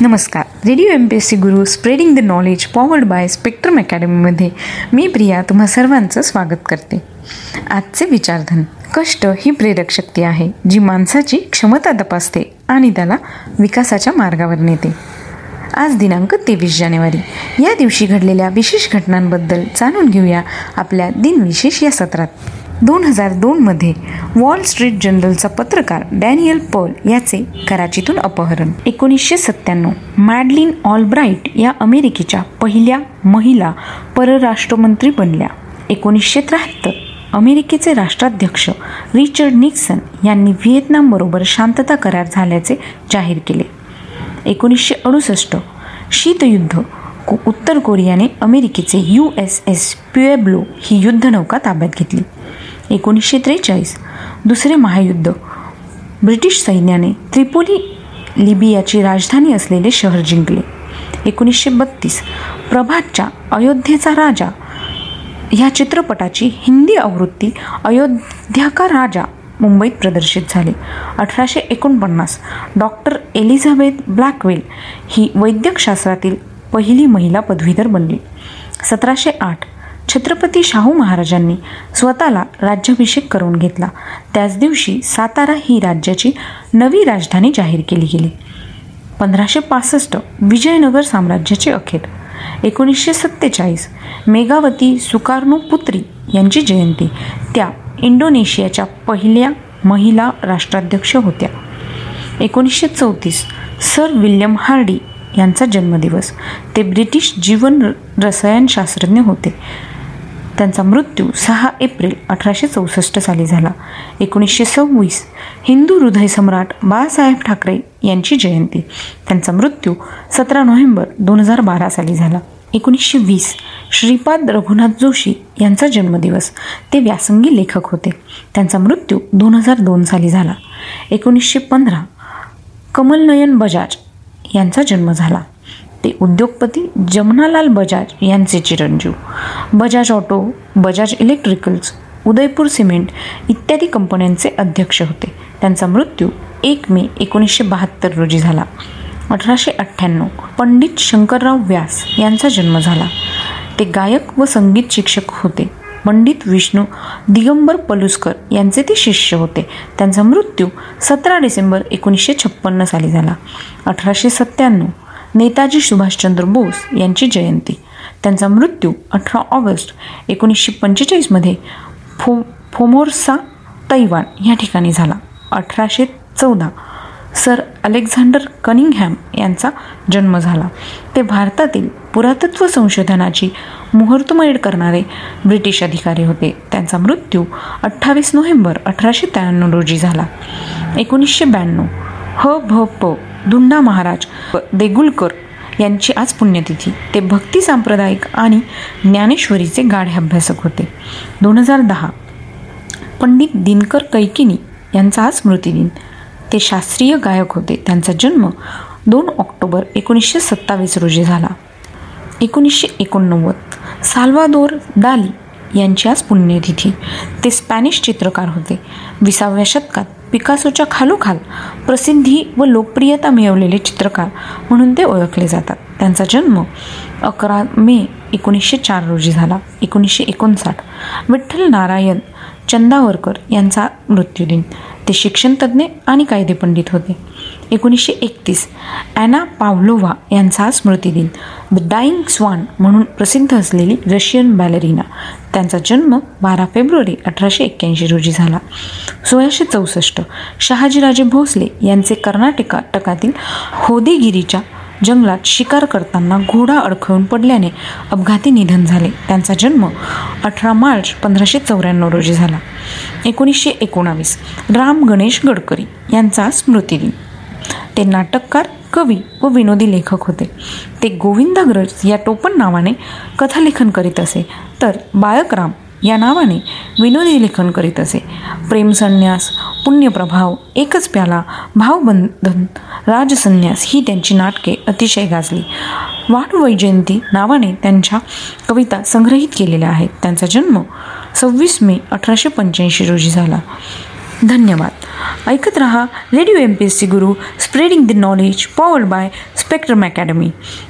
नमस्कार. Radio M P S C Guru spreading the knowledge powered by Spectrum अकॅडमीमध्ये मी प्रिया तुम्हा सर्वांचं स्वागत करते. आजचे विचारधन कष्ट ही प्रेरक शक्ती आहे जी माणसाची क्षमता तपासते आणि त्याला विकासाच्या मार्गावर नेते. आज दिनांक तेवीस जानेवारी. या दिवशी घडलेल्या विशेष घटनांबद्दल जाणून घेऊया आपल्या दिनविशेष या सत्रात. दोन हजार दोनमध्ये वॉल स्ट्रीट जर्नलचा पत्रकार डॅनियल पर्ल याचे कराचीतून अपहरण. एकोणीसशे सत्त्याण्णव मॅडलिन ऑलब्राईट या अमेरिकेच्या पहिल्या महिला परराष्ट्रमंत्री बनल्या. एकोणीसशे त्र्याहत्तर अमेरिकेचे राष्ट्राध्यक्ष रिचर्ड निक्सन यांनी व्हिएतनामबरोबर शांतता करार झाल्याचे जाहीर केले. एकोणीसशे अडुसष्ट शीतयुद्ध को उत्तर कोरियाने अमेरिकेचे यू एस एस प्युएब्लो ही युद्धनौका ताब्यात घेतली. एकोणीसशे त्रेचाळीस. दुसरे महायुद्ध. ब्रिटिश सैन्याने त्रिपोली लिबियाची राजधानी असलेले शहर जिंकले. एकोणीसशे बत्तीस. प्रभातच्या अयोध्येचा राजा. ह्या चित्रपटाची हिंदी आवृत्ती अयोध्या का राजा मुंबईत प्रदर्शित झाली. अठराशे एकोणपन्नास. डॉक्टर एलिझाबेथ ब्लॅकवेल ही वैद्यकशास्त्रातील पहिली महिला पदवीधर बनली. सतराशे आठ. छत्रपती शाहू महाराजांनी स्वतःला राज्याभिषेक करून घेतला. त्याच दिवशी सातारा ही राज्याची नवी राजधानी जाहीर केली गेली. पंधराशे पासष्ट विजयनगर साम्राज्याचे अखेर. एकोणीसशे सत्तेचाळीस मेघावती सुकार्नो पुत्री यांची जयंती. त्या इंडोनेशियाच्या पहिल्या महिला राष्ट्राध्यक्ष होत्या. एकोणीसशे चौतीस सर विल्यम हार्डी यांचा जन्मदिवस. ते ब्रिटिश जीवन रसायनशास्त्रज्ञ होते. त्यांचा मृत्यू सहा एप्रिल अठराशे चौसष्ट साली झाला. एकोणीसशे सव्वीस हिंदू हृदय सम्राट बाळासाहेब ठाकरे यांची जयंती. त्यांचा मृत्यू सतरा नोव्हेंबर दोन हजार बारा साली झाला. एकोणीसशे वीस श्रीपाद रघुनाथ जोशी यांचा जन्मदिवस. ते व्यासंगी लेखक होते. त्यांचा मृत्यू दोन हजार दोन साली झाला. एकोणीसशे पंधरा कमलनयन बजाज यांचा जन्म झाला. ते उद्योगपती जमनालाल बजाज यांचे चिरंजीव. Bajaj auto Bajaj electricals Udaipur cement इत्यादी कंपन्यांचे अध्यक्ष होते. त्यांचा मृत्यू एक मे एकोणीसशे बहात्तर रोजी झाला. अठराशे अठ्ठ्याण्णव पंडित शंकरराव व्यास यांचा जन्म झाला. ते गायक व संगीत शिक्षक होते. पंडित विष्णू दिगंबर पलुस्कर यांचे ते शिष्य होते. त्यांचा मृत्यू सतरा डिसेंबर एकोणीसशे छप्पन्न साली झाला. अठराशे सत्त्याण्णव नेताजी सुभाषचंद्र बोस यांची जयंती. त्यांचा मृत्यू अठरा ऑगस्ट एकोणीसशे पंचेचाळीसमध्ये फो फोमोर्सा तैवान या ठिकाणी झाला. अठराशे चौदा सर अलेक्झांडर कनिंगहॅम यांचा जन्म झाला. ते भारतातील पुरातत्व संशोधनाची मुहूर्तमेढ करणारे ब्रिटिश अधिकारी होते. त्यांचा मृत्यू अठ्ठावीस नोव्हेंबर अठराशे त्र्याण्णव रोजी झाला. एकोणीसशे ब्याण्णव ह भ प धुंडा महाराज देगुलकर यांची आज पुण्यतिथी. ते भक्ती सांप्रदायिक आणि ज्ञानेश्वरीचे गाढे अभ्यासक होते. दोन हजार दहा. पंडित दिनकर कैकिनी यांचा आज स्मृतिदिन. ते शास्त्रीय गायक होते. त्यांचा जन्म दोन ऑक्टोबर एकोणीसशे सत्तावीस रोजी झाला. एकोणीसशे एकोणनव्वद. साल्वादोर दाली यांची आज पुण्यतिथी. ते स्पॅनिश चित्रकार होते. विसाव्या शतकात पिकासोच्या खालोखाल प्रसिद्धी व लोकप्रियता मिळवलेले चित्रकार म्हणून ते ओळखले जातात. त्यांचा जन्म अकरा मे एकोणीसशे चार रोजी झाला. एकोणीसशे एकोणसाठ. विठ्ठल नारायण चंदावरकर यांचा मृत्यूदिन. ते शिक्षणतज्ज्ञ आणि कायदेपंडित होते. एकोणीसशे एकतीस. ॲना पावलोवा यांचा स्मृतिदिन द डाईंग स्वान म्हणून प्रसिद्ध असलेली रशियन बॅलेरिना. त्यांचा जन्म बारा फेब्रुवारी अठराशे एक्क्याऐंशी रोजी झाला. सोळाशे चौसष्ट. शहाजीराजे भोसले यांचे कर्नाटका टकातील होदेगिरीच्या जंगलात शिकार करताना घोडा अडखळून पडल्याने अपघाती निधन झाले. त्यांचा जन्म अठरा मार्च पंधराशे चौऱ्याण्णव रोजी झाला. एकोणीसशे एकोणावीस. राम गणेश गडकरी यांचा स्मृतिदिन ते नाटककार कवी व विनोदी लेखक होते. ते गोविंदाग्रज या टोपण नावाने कथालेखन करीत असे. तर बाळकराम या नावाने विनोदी लेखन करीत असे. प्रेमसन्यास पुण्यप्रभाव एकच प्याला भावबंधन राजसन्यास ही त्यांची नाटके अतिशय गाजली. वाढवैजयंती नावाने त्यांच्या कविता संग्रहित केलेल्या आहेत. त्यांचा जन्म सव्वीस मे अठराशे पंच्याऐंशी रोजी झाला. धन्यवाद. ऐकत रहा radio M P S C Guru spreading the knowledge powered by Spectrum academy